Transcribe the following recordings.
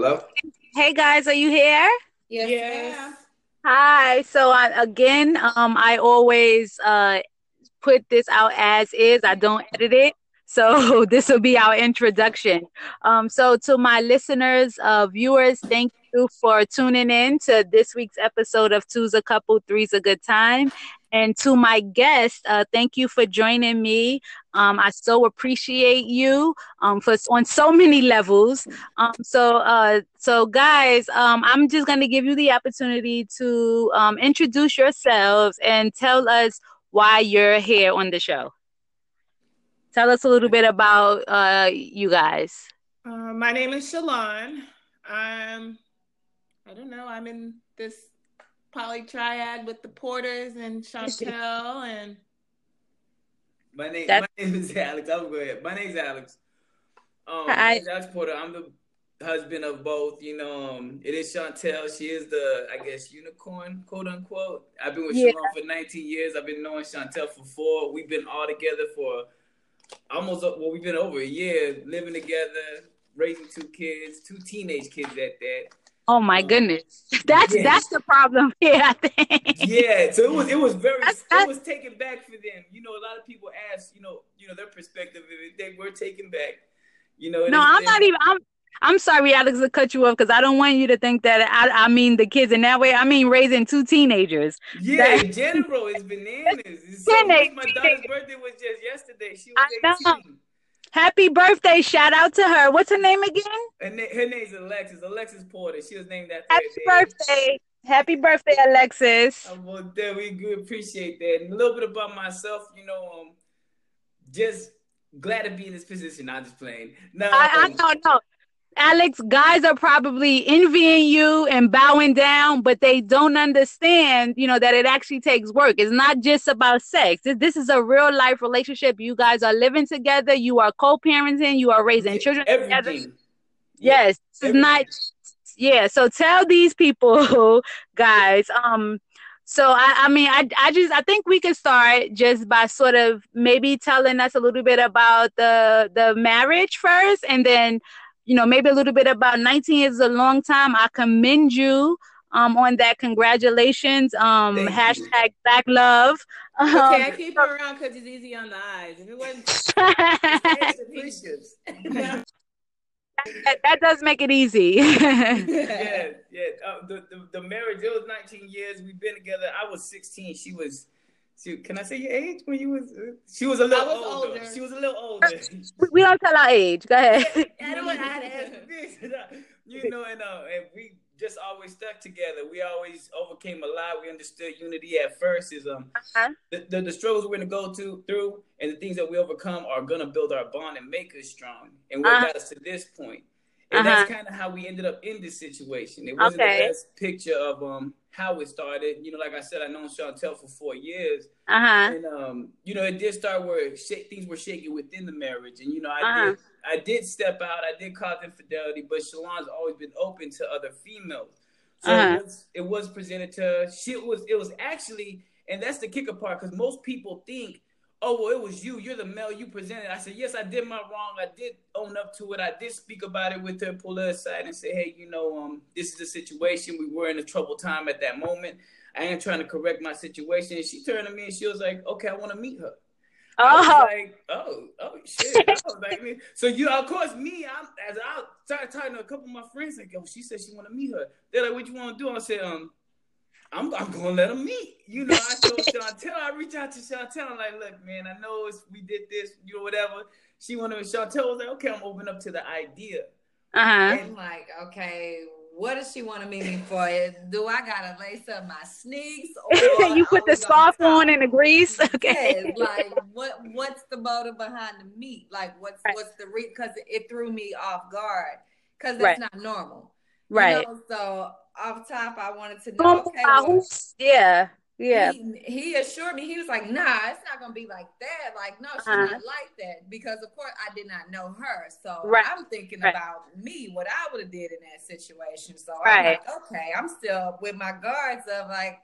Hello. Hey guys, are you here? Yes. Yeah. Hi. So I, again, um, I always uh put this out as is. I don't edit it. So this will be our introduction. Um, so to my listeners, uh, viewers, thank you for tuning in to this week's episode of Two's a Couple, Three's a Good Time. And to my guest, uh, thank you for joining me. Um, I so appreciate you um, for on so many levels. Um, so, uh, so guys, um, I'm just going to give you the opportunity to um, introduce yourselves and tell us why you're here on the show. Tell us a little bit about uh, you guys. Uh, my name is Shalon. I'm, I don't know, I'm in this poly triad with the Porters and Chantel and. My name, That's- my name is Alex. I'm go ahead. My name's Alex. Um, Hi. my name's Alex Porter. I'm the husband of both. You know, um, it is Chantel. She is the, I guess, unicorn, quote unquote. I've been with Yeah. Shalon for 19 years. I've been knowing Chantel for four. We've been all together for almost, well, we've been over a year living together, raising two kids, two teenage kids at that. Oh my goodness, that's yeah. that's the problem here. I think. yeah, so it was it was very That's- it was taken back for them. You know, a lot of people ask, you know, you know their perspective of it. They were taken back. You know, No, I'm not even. I'm. I'm sorry, Alex, to cut you off because I don't want you to think that I, I mean the kids in that way. I mean raising two teenagers. Yeah, that- in general, it's bananas. It's so my daughter's birthday was just yesterday. She was I was know. 18. Happy birthday! Shout out to her. What's her name again? Her, na- her name's Alexis. Alexis Porter. She was named that. Happy birthday! Happy birthday, Alexis. Well, there we. Appreciate that. And a little bit about myself, you know, um, just glad to be in this position. I'm just playing. No, I, I don't know. Alex, guys are probably envying you and bowing down, but they don't understand, you know, that it actually takes work. It's not just about sex. This, is a real life relationship. You guys are living together. You are co-parenting. You are raising children together. Yes, this is not. Yeah, so tell these people, guys. Um, so I, I mean, I, I just, I think we could start just by sort of maybe telling us a little bit about the the marriage first, and then, you know, maybe a little bit about 19 years is a long time. I commend you. Um, on that, congratulations. Um, Thank you. hashtag back love. Um, Okay, I keep her around because he's easy on the eyes. If it wasn't, yeah, that, that does make it easy. yeah. Uh, the, the the marriage it was 19 years. We've been together. I was 16. She was. She, can I say your age when you was? Uh, she was a little was older. older. She was a little older. we, we don't tell our age. Go ahead. I don't want to ask this. You know, and uh, and we just always stuck together. We always overcame a lot. We understood unity at first. Is um Uh-huh. the, the, the struggles we're gonna go to through and the things that we overcome are gonna build our bond and make us strong. And what Uh-huh. got us to this point. And that's Uh-huh. kind of how we ended up in this situation. It wasn't Okay. the best picture of um how it started. You know, like I said, I known Chantel for four years. Uh huh. And um, you know, it did start where shake, things were shaking within the marriage, and you know, I Uh-huh. did, I did step out, I did cause infidelity, but Shalon's always been open to other females, so Uh-huh. it, was, it was presented to her. She was, it was actually, and that's the kicker part, because most people think, oh, well, it was you, you're the male, you presented. I said, yes, I did my wrong, I did own up to it, I did speak about it with her, pull her aside, and say, hey, you know, um, this is the situation. We were in a troubled time at that moment. I am trying to correct my situation. And she turned to me and she was like, okay, I want to meet her. I was Oh, like, oh, oh shit. Like, so you, of course, me, I'm as I started talking to a couple of my friends, like, yo, she said she want to meet her. They're like, what you want to do? I said, um, I'm, I'm gonna let them meet. You know, I told Chantel, I reach out to Chantel, I'm like, look, man, I know it's, we did this, you know, whatever. She wanted, Chantel was like, okay, I'm open up to the idea. uh huh. I'm like, okay, what does she want to meet me for? Do I gotta lace up my sneaks? Or you put the scarf on and the grease. Okay. Yes, like what? What's the motive behind the meet? Like, what's Right. what's the re? Because it threw me off guard. Because Right. not normal, you Right. know? So off top, I wanted to know. Okay, well. Yeah. Yeah. He, he assured me he was like, "Nah, it's not gonna be like that. Like, no, she's Uh-huh. not like that." Because of course, I did not know her, so Right. I'm thinking Right. about me, what I would have did in that situation. So Right. I'm like, okay, I'm still with my guards of like,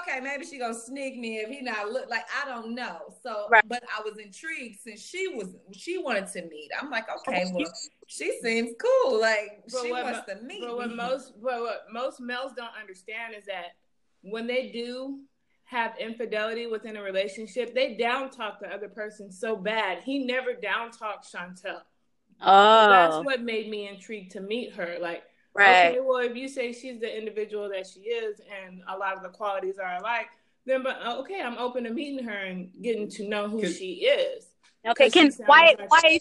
okay, maybe she gonna sneak me if he not look like I don't know. So, but I was intrigued since she was she wanted to meet. I'm like, okay, well, she seems cool. Like But she wants mo- to meet But what me. most but what most males don't understand is that when they do have infidelity within a relationship, they down talk the other person so bad. He never down talked Chantel. Oh, That's what made me intrigued to meet her. Like, right. okay, well, if you say she's the individual that she is, and a lot of the qualities are alike, then but uh, okay, I'm open to meeting her and getting to know who she is. Okay, Because she can sounds why like- why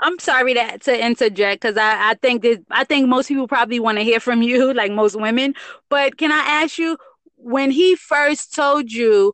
I'm sorry to to interject because I I think that I think most people probably want to hear from you, like most women. But can I ask you, when he first told you,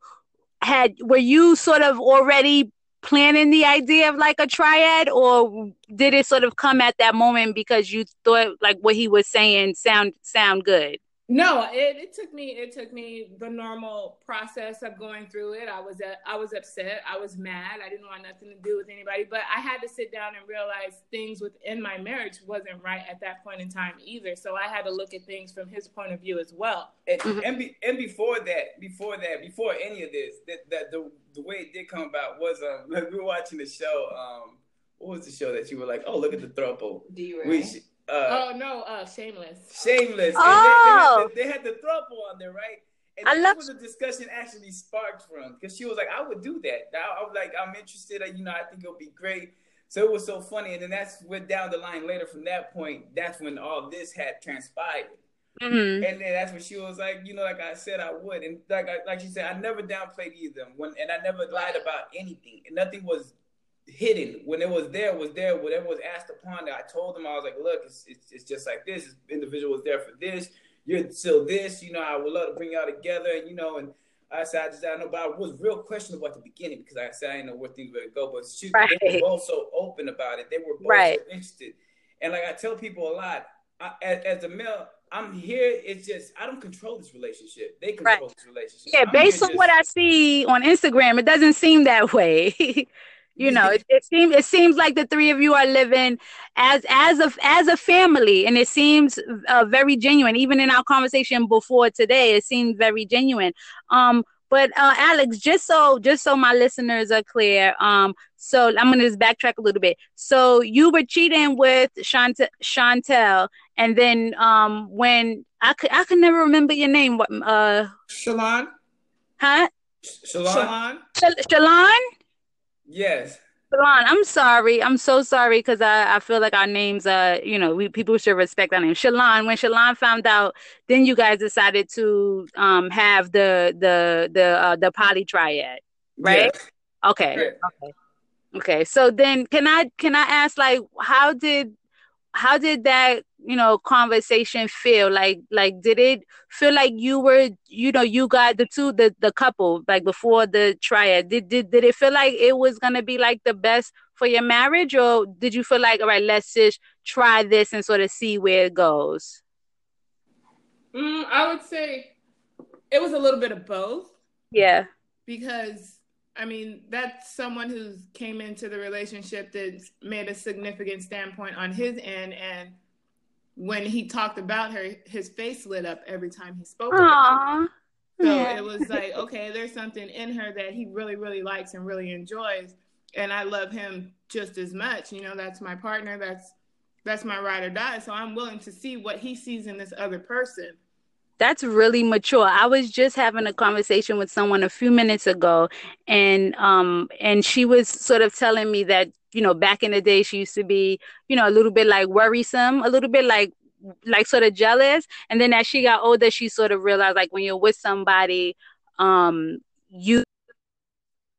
had were you sort of already planning the idea of like a triad, or did it sort of come at that moment because you thought like what he was saying sound sound good? No, it, it took me it took me the normal process of going through it. I was at, I was upset, I was mad, I didn't want nothing to do with anybody, but I had to sit down and realize things within my marriage wasn't right at that point in time either. So I had to look at things from his point of view as well. And, Mhm. and, be, and before that, before that, before any of this, that, that the the way it did come about was um like we were watching the show. Um, what was the show that you were like, oh look at the throuple, D-Ray. which uh, Oh no, uh shameless. shameless. Oh. And they, they, had the, they had the throuple on there, right? And I that's love- where the discussion actually sparked from because she was like, I would do that. I, I was like, I'm interested. You know, I think it'll be great. So it was so funny, and then that's went down the line later. From that point, that's when all this had transpired. hmm And then that's when she was like, you know, like I said, I would, and like I, like she said, I never downplayed either of them. When and I never lied about anything, and nothing was hidden. When it was there, it was there. Whatever was asked upon it, I told them I was like, look, it's it's, it's just like this. This individual was there for this. You're still this. You know, I would love to bring y'all together, and you know, and. I said, I just, I know, but I was real questionable at the beginning because I said, I didn't know where things were going to go. But she, they Right. were both so open about it. They were both Right. so interested. And like I tell people a lot, I, as, as a male, I'm here. It's just I don't control this relationship. They control this relationship. Yeah, I'm based on what I see on Instagram, it doesn't seem that way. you know, it, it seems it seems like the three of you are living as as a as a family, and it seems uh, very genuine. Even in our conversation before today, it seemed very genuine. Um, but uh, Alex, just so just so my listeners are clear, um, so I'm gonna just backtrack a little bit. So you were cheating with Chant- Chantel, and then um, when I could I could never remember your name. What uh, Shalon? huh? Shalon? Shalon? Yes. Shalon, I'm sorry. I'm so sorry because I, I feel like our names are, you know, we people should respect our name. Shalon, when Shalon found out, then you guys decided to um have the the the uh the poly triad. Right? Yeah. Okay. Correct. Okay. Okay. So then can I can I ask like how did how did that you know conversation feel? Like like did it feel like you were you know you got the two the the couple like before the triad? Did did, did it feel like it was gonna be like the best for your marriage or did you feel like all right let's just try this and sort of see where it goes Mm, I would say it was a little bit of both. yeah. Because I mean that's someone who's came into the relationship that made a significant standpoint on his end, and when he talked about her, his face lit up every time he spoke. about her. Aww. So Yeah. it was like, okay, there's something in her that he really, really likes and really enjoys, and I love him just as much. You know, that's my partner. That's that's my ride or die. So I'm willing to see what he sees in this other person. That's really mature. I was just having a conversation with someone a few minutes ago and um and she was sort of telling me that, you know, back in the day she used to be, you know, a little bit like worrisome, a little bit like like sort of jealous. And then as she got older, she sort of realized like when you're with somebody, um you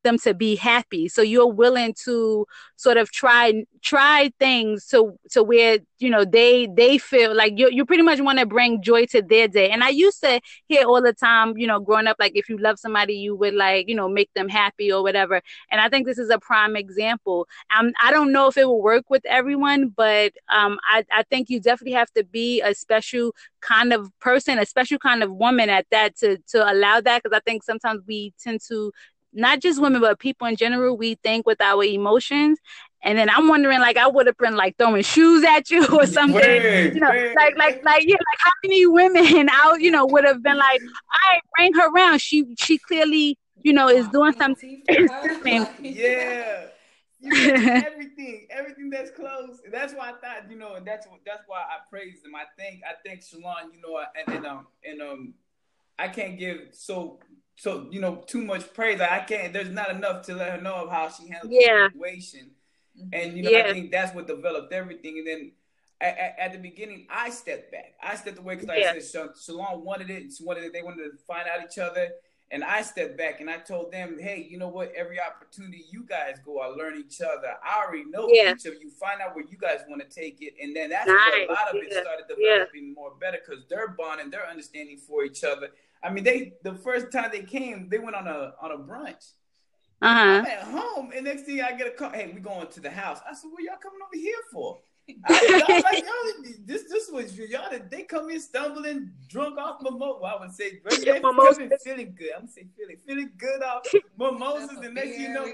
them to be happy. So you're willing to sort of try try things to to where you know they they feel like you you pretty much want to bring joy to their day. And i used to hear all the time you know growing up like if you love somebody you would like you know make them happy or whatever. And i think this is a prime example. Um, i don't know if it will work with everyone but um i i think you definitely have to be a special kind of person a special kind of woman at that to to allow that. Because i think sometimes we tend to not just women but people in general we think with our emotions and then I'm wondering, like, I would have been like throwing shoes at you or something, you know, like, like, like, yeah, like, how many women out, you know, would have been like, I bring her around. She, she clearly, you know, is doing something. yeah. everything, everything that's close. That's why I thought, you know, and that's that's why I praise them. I think, I think Shalon, you know, and, and um, and um, I can't give so so you know too much praise. I can't. There's not enough to let her know of how she handled yeah. the situation. And you know, yeah. I think that's what developed everything. And then at, at, at the beginning, I stepped back. I stepped away because, like yeah. I said, Shalon wanted it. She wanted it. They wanted to find out each other. And I stepped back and I told them, hey, you know what? Every opportunity you guys go, I learn each other. I already know yeah. each of you. Find out where you guys want to take it. And then that's nice. where a lot of it started developing more better because they're bonding, they're understanding for each other. I mean, they the first time they came, they went on a on a brunch. Uh-huh. I'm at home, and next thing I get a call. Hey, we going to the house. I said, "What y'all coming over here for?" I, I like, y'all, this this was y'all. They come in stumbling, drunk off mimosa. Well, I would say, yeah, feeling good. I'm gonna feeling feeling good off mimosas. and next you know,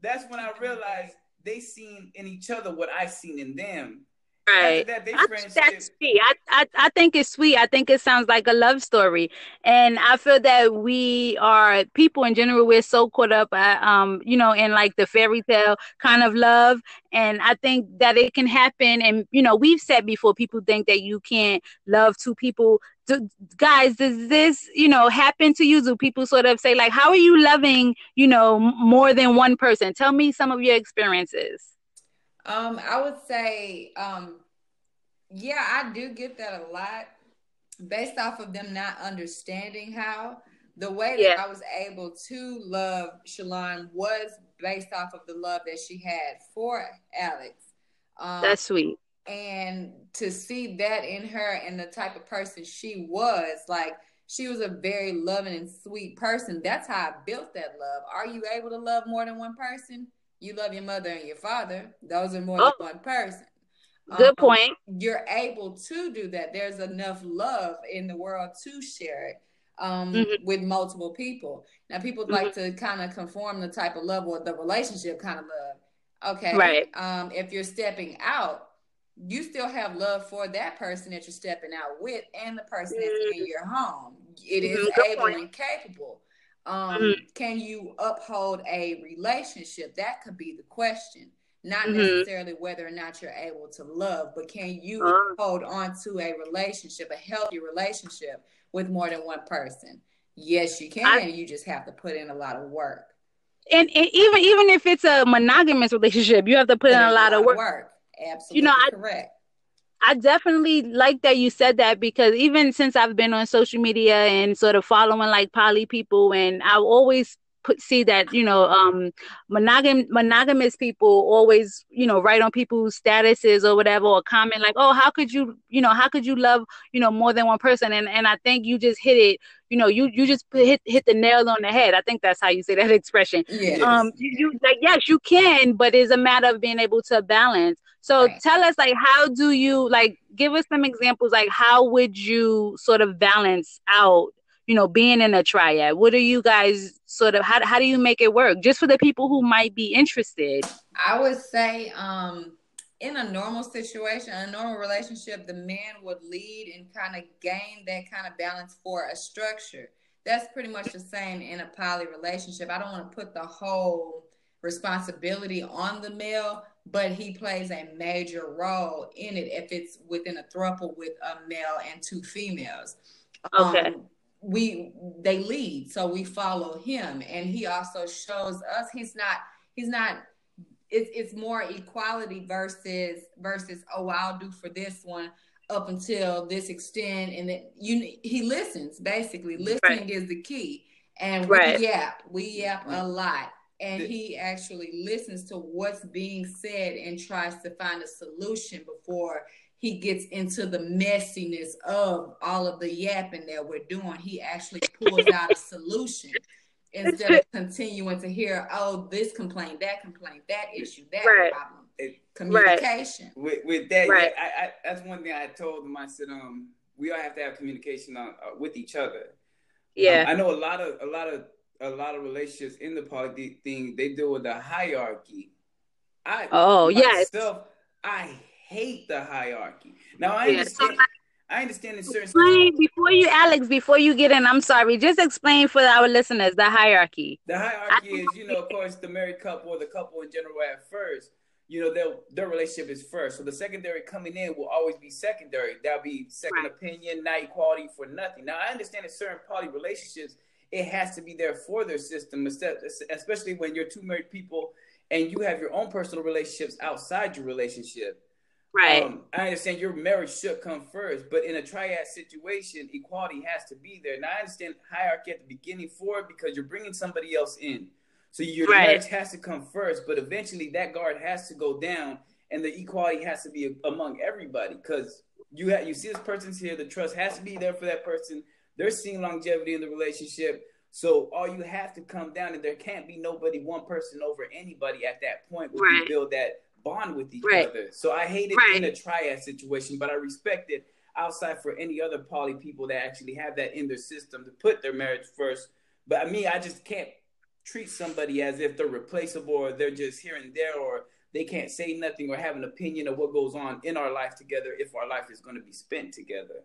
that's when I realized they seen in each other what I seen in them. Right. That, I, that's sweet. I, I, I think it's sweet. I think it sounds like a love story. And I feel that we are people in general, we're so caught up at, um, you know, in like the fairy tale kind of love. And I think that it can happen. And, you know, we've said before, people think that you can't love two people. Do, guys, does this, you know, happen to you? Do people sort of say like, how are you loving, you know, more than one person? Tell me some of your experiences. Um, I would say, um, yeah, I do get that a lot based off of them not understanding how the way that. I was able to love Shalon was based off of the love that she had for Alex. Um, That's sweet. And to see that in her and the type of person she was, like she was a very loving and sweet person. That's how I built that love. Are you able to love more than one person? You love your mother and your father. Those are more oh. than one person. Good um, point. You're able to do that. There's enough love in the world to share it um, mm-hmm. with multiple people. Now, people mm-hmm. like to kind of conform the type of love or the relationship kind of love. Okay. Right. Um, if you're stepping out, you still have love for that person that you're stepping out with and the person mm-hmm. that's in your home. It is mm-hmm. able point. and capable um, mm-hmm. can you uphold a relationship? That could be the question. Not mm-hmm. necessarily whether or not you're able to love, but can you uh-huh. hold on to a relationship, a healthy relationship with more than one person? Yes, you can. I, you just have to put in a lot of work. And, and, even even if it's a monogamous relationship, you have to put, put in, a lot, lot of work. work. Absolutely you know, I, correct. I definitely like that you said that because even since I've been on social media and sort of following like poly people, and I always put see that you know um monogam monogamous people always you know write on people's statuses or whatever or comment like oh how could you you know how could you love you know more than one person? And and I think you just hit it you know you you just hit hit the nail on the head. I think that's how you say that expression. Yes. um you, you like yes you can but it's a matter of being able to balance so right. tell us like how do you like give us some examples like how would you sort of balance out you know, being in a triad? What are you guys sort of how how do you make it work? Just for the people who might be interested. I would say um in a normal situation, a normal relationship, the man would lead and kind of gain that kind of balance for a structure. That's pretty much the same in a poly relationship. I don't want to put the whole responsibility on the male, but he plays a major role in it if it's within a throuple with a male and two females. Okay. Um, we they lead so we follow him and he also shows us he's not he's not it's, it's more equality versus versus oh i'll do for this one up until this extent and then you he listens basically listening right. is the key and we right. yap we yap a lot and he actually listens to what's being said and tries to find a solution before he gets into the messiness of all of the yapping that we're doing. He actually pulls out a solution instead of continuing to hear, oh, this complaint, that complaint, that issue, that right. problem. It, communication. Right. With, with, that, right. yeah, I, I, that's one thing I told him. I said, um, we all have to have communication on, uh, with each other. Yeah, um, I know a lot of a lot of a lot of relationships in the poly thing. They deal with the hierarchy I oh yes, I hate the hierarchy. Now I understand. Yeah, so I understand in certain. Explain before you, Alex. Before you get in, I'm sorry. Just explain for our listeners the hierarchy. The hierarchy is, you know, of course, the married couple or the couple in general at first. You know, their their relationship is first. So the secondary coming in will always be secondary. That'll be second right. opinion, not equality for nothing. Now I understand in certain poly relationships, it has to be there for their system, especially when you're two married people and you have your own personal relationships outside your relationship. Right. Um, I understand your marriage should come first, but in a triad situation, equality has to be there. And I understand hierarchy at the beginning for it because you're bringing somebody else in. So your right. marriage has to come first, but eventually that guard has to go down, and the equality has to be among everybody because you have you see this person's here. The trust has to be there for that person. They're seeing longevity in the relationship. So all you have to come down, and there can't be nobody, one person over anybody at that point when right. you build that bond with each right. other. So I hate it right. in a triad situation, but I respect it outside for any other poly people that actually have that in their system to put their marriage first. But I mean, I just can't treat somebody as if they're replaceable or they're just here and there or they can't say nothing or have an opinion of what goes on in our life together if our life is going to be spent together.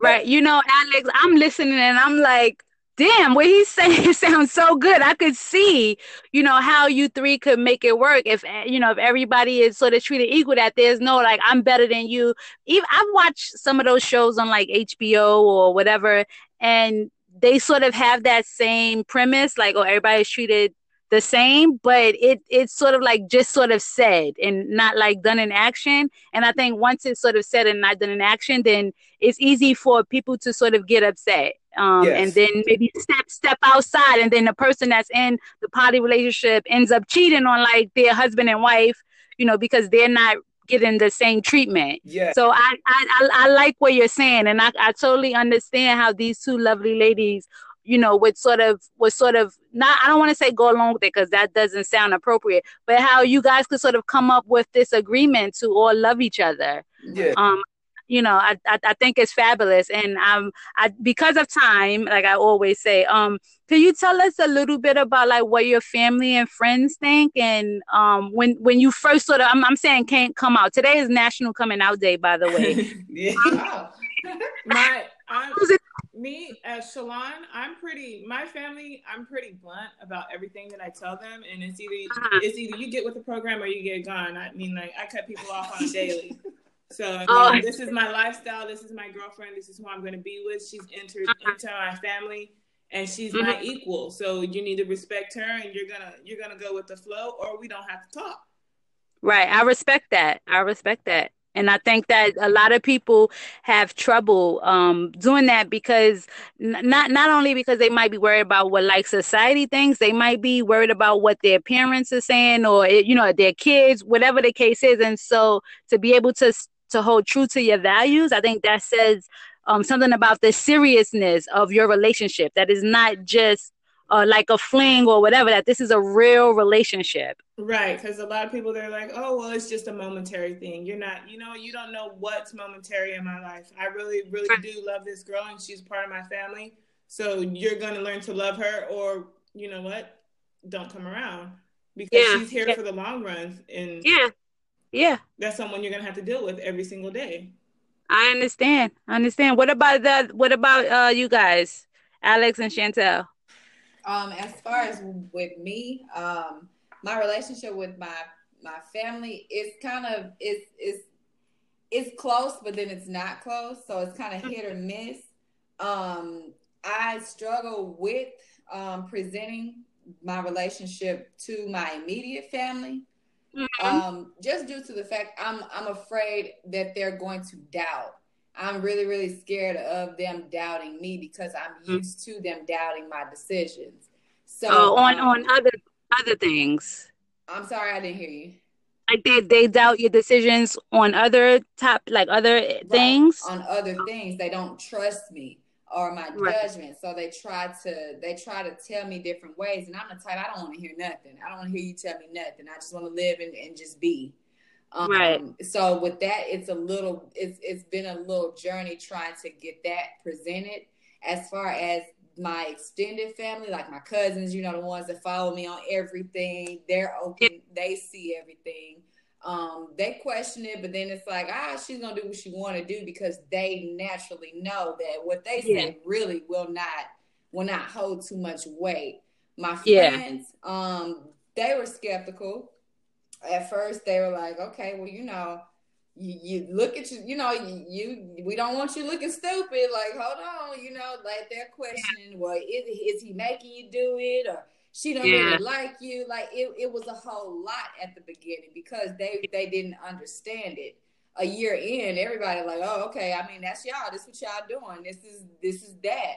Right. you know, Alex, I'm listening and I'm like, damn, what he's saying sounds so good. I could see, you know, how you three could make it work if eh, you know if everybody is sort of treated equal. That there's no like I'm better than you. Even I've watched some of those shows on like HBO or whatever, and they sort of have that same premise, like oh everybody's treated the same, but it it's sort of like just sort of said and not like done in action. And I think once it's sort of said and not done in action, then it's easy for people to sort of get upset. Um, yes. and then maybe step step outside, and then the person that's in the poly relationship ends up cheating on like their husband and wife, you know, because they're not getting the same treatment. Yeah. So I I, I, I like what you're saying, and I, I totally understand how these two lovely ladies you know, would sort of would sort of not I don't want to say go along with it because that doesn't sound appropriate, but how you guys could sort of come up with this agreement to all love each other. Yeah. Um, you know, I, I, I think it's fabulous, and um, I because of time, like I always say, um, can you tell us a little bit about like what your family and friends think, and um, when when you first sort of, I'm, I'm saying can't come out. Today is National Coming Out Day, by the way. yeah. My I'm, me as Shalon, I'm pretty. My family, I'm pretty blunt about everything that I tell them, and it's either uh-huh. it's either you get with the program or you get gone. I mean, like I cut people off on a daily. So I mean, oh. this is my lifestyle. This is my girlfriend. This is who I'm going to be with. She's entered uh-huh. into my family, and she's mm-hmm. my equal. So you need to respect her, and you're gonna you're gonna go with the flow, or we don't have to talk. Right. I respect that. I respect that. And I think that a lot of people have trouble um, doing that because n- not not only because they might be worried about what like society thinks, they might be worried about what their parents are saying or you know their kids, whatever the case is. And so to be able to to hold true to your values, I think that says um, something about the seriousness of your relationship. That is not just uh, like a fling or whatever that this is a real relationship. Right because a lot of people they're like oh well it's just a momentary thing. You're not you know you don't know what's momentary in my life. I really really do love this girl and she's part of my family. So you're going to learn to love her or you know what? Don't come around because yeah. she's here yeah. for the long run and yeah. Yeah. that's someone you're going to have to deal with every single day. I understand. I understand. What about that what about uh you guys alex and chantel um, as far as with me, um, my relationship with my my family is kind of it's it's it's close, but then it's not close. So it's kind of hit or miss. Um, I struggle with um, presenting my relationship to my immediate family. Mm-hmm. Um, just due to the fact I'm I'm afraid that they're going to doubt I'm really, really scared of them doubting me because I'm mm. used to them doubting my decisions. So oh, on um, on other other things. I'm sorry, I didn't hear you. Like they they doubt your decisions on other top like other right. things. On other things, they don't trust me or my right. judgment. So they try to they try to tell me different ways, and I'm the type I don't want to hear nothing. I don't want to hear you tell me nothing. I just want to live and, and just be. Um, right. So with that, it's a little, it's it's been a little journey trying to get that presented. As far as my extended family, like my cousins, you know, the ones that follow me on everything, they're open, they see everything. Um, they question it, but then it's like, ah, she's gonna do what she want to do because they naturally know that what they say really will not will not hold too much weight. My friends, yeah. um, they were skeptical. At first, they were like, okay, well, you know, you, you look at you, you know, you, you, we don't want you looking stupid. Like, hold on, you know, like they're questioning, well, is, is he making you do it or she don't yeah. really like you? Like it, it was a whole lot at the beginning because they they didn't understand it. A year in, everybody like, oh, okay. I mean, that's y'all. This what y'all doing. This is this is that.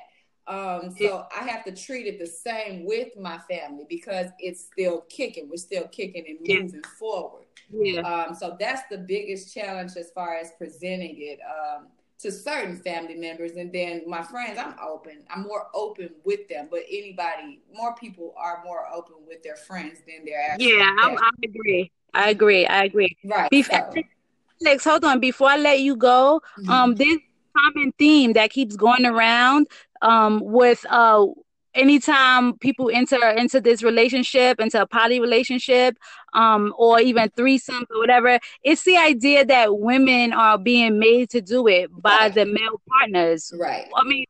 Um, so I have to treat it the same with my family because it's still kicking. We're still kicking and moving yeah. forward. Yeah. Um, so that's the biggest challenge as far as presenting it um, to certain family members. And then my friends, I'm open. I'm more open with them. But anybody, more people are more open with their friends than their Yeah, I, I, agree. I agree. I agree. Right. Before, so. Alex, hold on. Before I let you go, mm-hmm. um, this common theme that keeps going around um with uh anytime people enter into this relationship, into a poly relationship, um, or even threesome or whatever, it's the idea that women are being made to do it by right. the male partners. Right. I mean,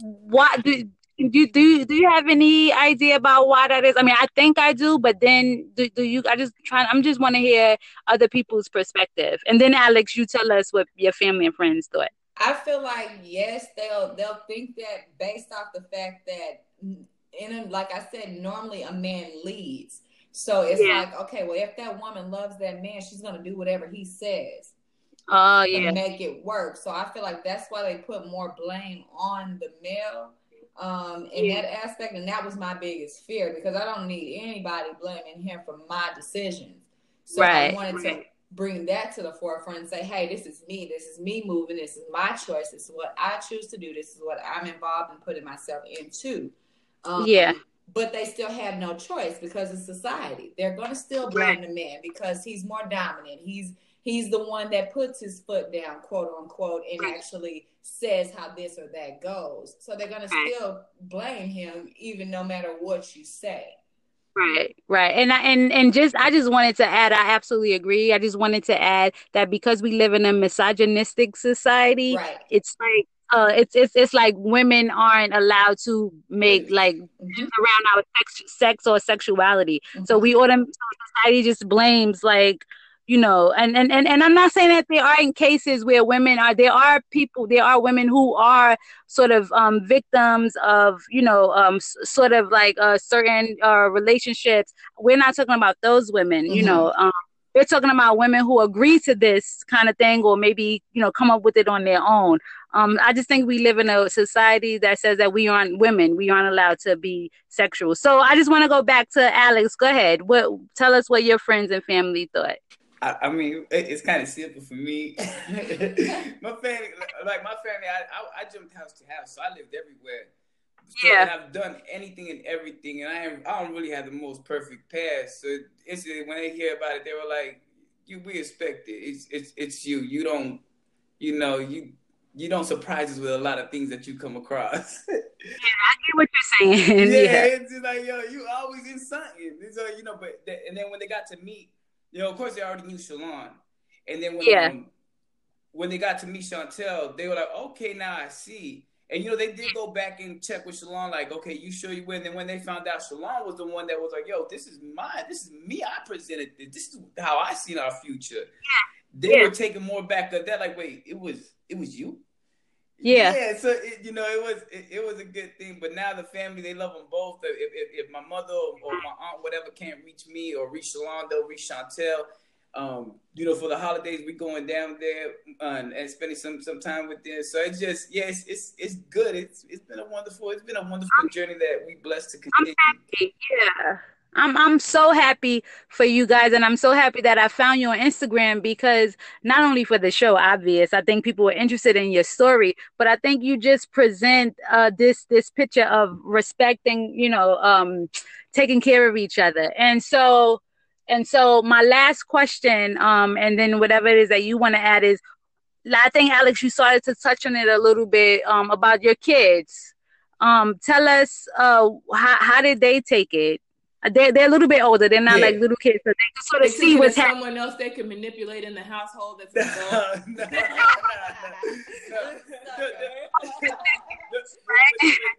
what do do do do you have any idea about why that is? I mean, I think I do, but then do, do you? I just trying. I'm just want to hear other people's perspective, and then Alex, you tell us what your family and friends thought. I feel like yes, they'll they'll think that based off the fact that in a, like I said, normally a man leads. So it's yeah. like, okay, well, if that woman loves that man, she's gonna do whatever he says. Oh uh, yeah. make it work. So I feel like that's why they put more blame on the male um in yeah. that aspect. And that was my biggest fear because I don't need anybody blaming him for my decisions. So right. I wanted right. Bring that to the forefront and say, hey, this is me. This is me moving. This is my choice. This is what I choose to do. This is what I'm involved in putting myself into. Um, yeah. But they still have no choice because of society. They're going to still blame right. the man because he's more dominant. He's he's the one that puts his foot down, quote unquote, and right. actually says how this or that goes. So they're going to still blame him, even no matter what you say. Right, right. And I and and just I just wanted to add, I absolutely agree. I just wanted to add that because we live in a misogynistic society, right. it's like uh, it's it's it's like women aren't allowed to make like mm-hmm. around our sex, sex or sexuality. Mm-hmm. So we autom- society just blames like you know, and, and and and I'm not saying that there aren't cases where women are. There are people. There are women who are sort of um, victims of you know um, s- sort of like uh, certain uh, relationships. We're not talking about those women. Mm-hmm. You know. Um, we're talking about women who agree to this kind of thing or maybe you know come up with it on their own um, I just think we live in a society that says that we aren't women, we aren't allowed to be sexual. So I just want to go back to Alex. Go ahead. What tell us what your friends and family thought. I, I mean, it's kind of simple for me. my family, like my family, I, I, I jumped house to house, so I lived everywhere. So, yeah. And I've done anything and everything, and I am, I don't really have the most perfect past. So it's when they hear about it, they were like, "You, we expect it. It's, it's, it's you. You don't, you know, you you don't surprise us with a lot of things that you come across. yeah, I get what you're saying. yeah, yeah, it's just like yo, you always in something. So you know, but and then when they got to meet, you know, of course they already knew Shalon, and then when yeah. um, when they got to meet Chantel, they were like, okay, now I see. And you know, they did go back and check with Shalon, like, okay, you sure you win? And then when they found out Shalon was the one that was like, yo, this is mine, this is me, I presented this, this is how I seen our future. Yeah. They yeah. were taking more back of that, like, wait, it was it was you. Yeah. Yeah. So it, you know, it was it, it, was a good thing. But now the family they love them both. If if, if my mother or, my aunt whatever can't reach me or reach Shalon, they'll reach Chantel. Um, you know, for the holidays we going down there uh, and, and, spending some some time with them. So it's just yeah, it's it's, it's good. It's it's been a wonderful it's been a wonderful journey that we blessed to continue. I'm happy. Yeah. I'm I'm so happy for you guys, and I'm so happy that I found you on Instagram because not only for the show, obvious, I think people are interested in your story, but I think you just present uh, this this picture of respecting, you know, um, taking care of each other, and so and so my last question, um, and then whatever it is that you want to add is, I think Alex, you started to touch on it a little bit um, about your kids Um, tell us uh how how did they take it? They're they're a little bit older. They're not yeah. like little kids, so they can sort of they see what's happening. Someone else they can manipulate in the household. That's no, no, no,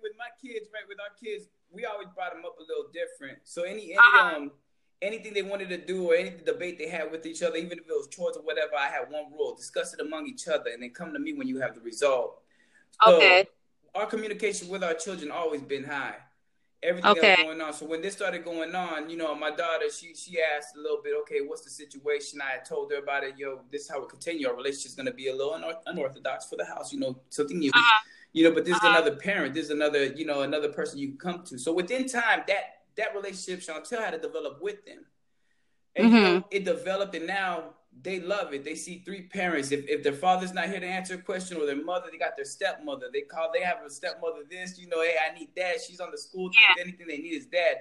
with my kids, right? With our kids, we always brought them up a little different. So any any uh-huh. um anything they wanted to do or any debate they had with each other, even if it was chores or whatever, I had one rule: discuss it among each other, and then come to me when you have the result. So okay. Our communication with our children always been high everything okay. else going on. So when this started going on, you know, my daughter, she she asked a little bit, okay, what's the situation? I told her about it. Yo, this is how we continue. Our relationship's gonna be a little unorthodox for the house. You know, something new. Uh-huh. You know, but this uh-huh. is another parent. This is another, you know, another person you can come to. So within time, that that relationship, Chantel had to develop with them, and mm-hmm. you know, it developed, and now they love it. They see three parents. If, if their father's not here to answer a question or their mother, they got their stepmother. They call, they have a stepmother this, you know, hey, I need dad. She's on the school yeah. Anything they need is dad.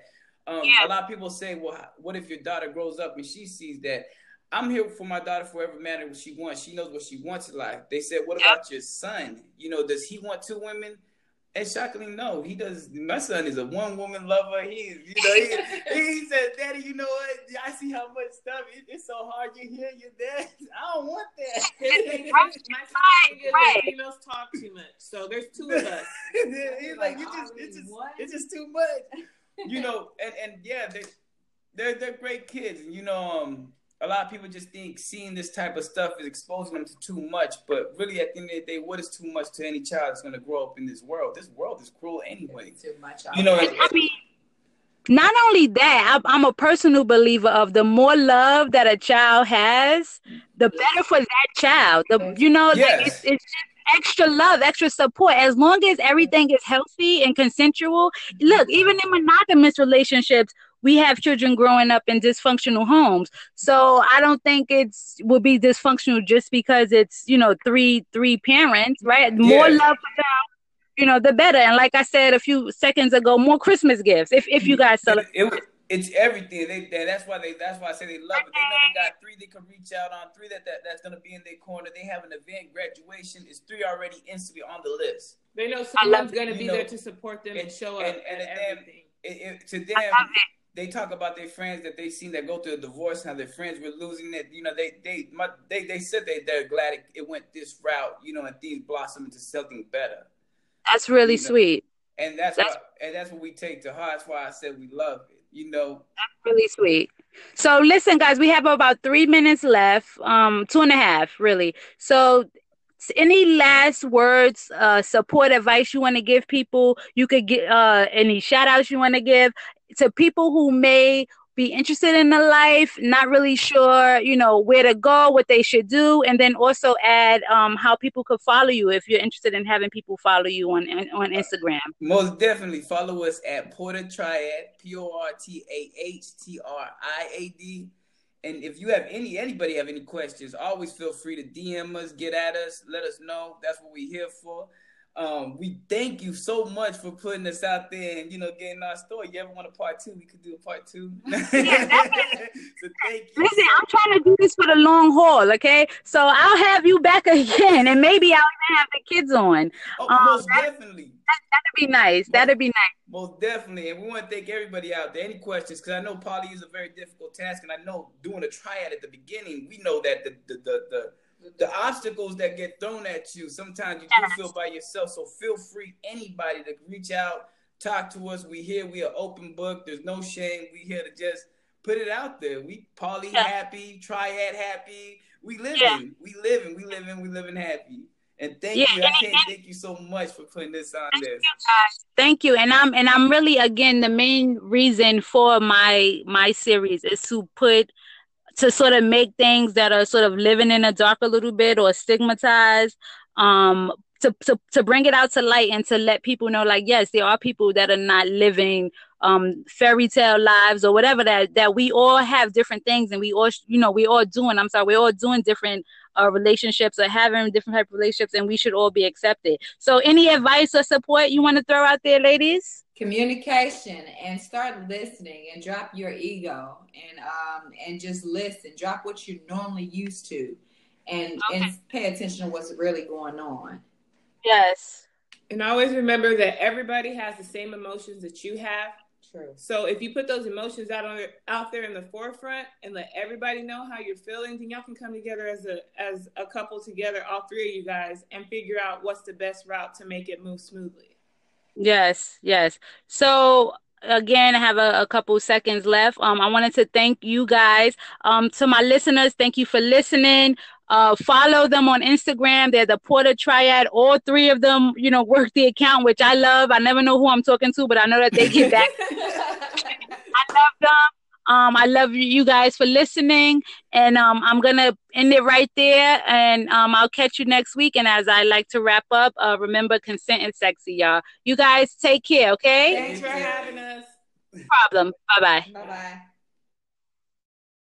Um, yeah. A lot of people say, well, what if your daughter grows up and she sees that? I'm here for my daughter for every matter what she wants. She knows what she wants in life. They said, what about your son? You know, does he want two women? And shockingly, no, he does. My son is a one woman lover. He's, you know, he, he said, "Daddy, you know what? I see how much stuff. It, it's so hard. You hear your dad. I don't want that." My son is right. females talk too much, so there's two of us. He's like, you just, it's just, what? it's just too much. You know, and and yeah, they, they're they're great kids. You know, um, a lot of people just think seeing this type of stuff is exposing them to too much, but really at the end of the day, what is too much to any child that's going to grow up in this world? This world is cruel anyway. It's too much. You know, I mean, not only that, I'm a personal believer of the more love that a child has, the better for that child. The you know, yes. like it's, it's just extra love, extra support. As long as everything is healthy and consensual. Look, mm-hmm. even in monogamous relationships, we have children growing up in dysfunctional homes. So I don't think it's will be dysfunctional just because it's, you know, three three parents, right? More yeah. love for them, you know, the better. And like I said a few seconds ago, more Christmas gifts if if you mm-hmm. guys celebrate. It, it, it's everything. They, they, that's why they that's why I say they love it. They know they got three they can reach out on, three that, that that's gonna be in their corner. They have an event, graduation. It's three already instantly on the list. They know someone's gonna be know, there to support them and, and show up. And, and, and everything. It, it, to them, they talk about their friends that they seen that go through a divorce, and how their friends were losing it. You know, they they my, they they said they they're glad it, it, went this route. You know, and things blossom into something better. That's really you know? sweet. And that's, that's what, and that's what we take to heart. That's why I said we love it. You know, that's really sweet. So listen, guys, we have about three minutes left. Um, two and a half, really. So any last words uh support advice you want to give people you could get uh any shout outs you want to give to people who may be interested in the life, not really sure, you know, where to go, what they should do, and then also add um, how people could follow you if you're interested in having people follow you on on Instagram. Most definitely follow us at Porter Triad, P O R T A H T R I A D. And if you have any anybody have any questions, always feel free to DM us, get at us, let us know. That's what we're here for. Um, we thank you so much for putting us out there and you know getting our story. You ever want a part two? We could do a part two. yeah, so thank you. Listen, I'm trying to do this for the long haul, okay? So I'll have you back again, and maybe I'll even have the kids on. Oh, um, most definitely. That, would be nice. Most, that'd be nice. Most definitely, and we want to thank everybody out there. Any questions? Because I know poly is a very difficult task, and I know doing a triad at the beginning, we know that the the the, the the obstacles that get thrown at you, sometimes you do feel by yourself. So feel free, anybody to reach out, talk to us. We here, we are open book. There's no shame. We here to just put it out there. We poly yeah. happy, triad happy. We living, yeah. we living, we living, we living happy. And thank yeah, you. I can't thank you so much for putting this on thank. You thank you. And I'm and I'm really again the main reason for my my series is to put to sort of make things that are sort of living in the dark a little bit or stigmatized um to, to to bring it out to light and to let people know like yes there are people that are not living um fairy tale lives or whatever that that we all have different things and we all you know we all doing i'm sorry we're all doing different uh, relationships or having different type of relationships and we should all be accepted. So any advice or support you want to throw out there ladies communication and start listening and drop your ego and um and just listen drop what you're normally used to and okay. and pay attention to what's really going on yes And always remember that everybody has the same emotions that you have. True. So if you put those emotions out on out there in the forefront and let everybody know how you're feeling, then y'all can come together as a as a couple together, all three of you guys, and figure out what's the best route to make it move smoothly. Yes, yes. So again, I have a, a, couple seconds left. Um, I wanted to thank you guys. Um, to my listeners, thank you for listening. Uh, follow them on Instagram. They're the Porter Triad. All three of them, you know, work the account, which I love. I never know who I'm talking to, but I know that they get back. I love them. Um, I love you guys for listening, and um, I'm gonna end it right there. And um, I'll catch you next week. And as I like to wrap up, uh, remember, consent and sexy, y'all. You guys take care, okay? Thanks for having us. No problem. Bye bye. Bye bye.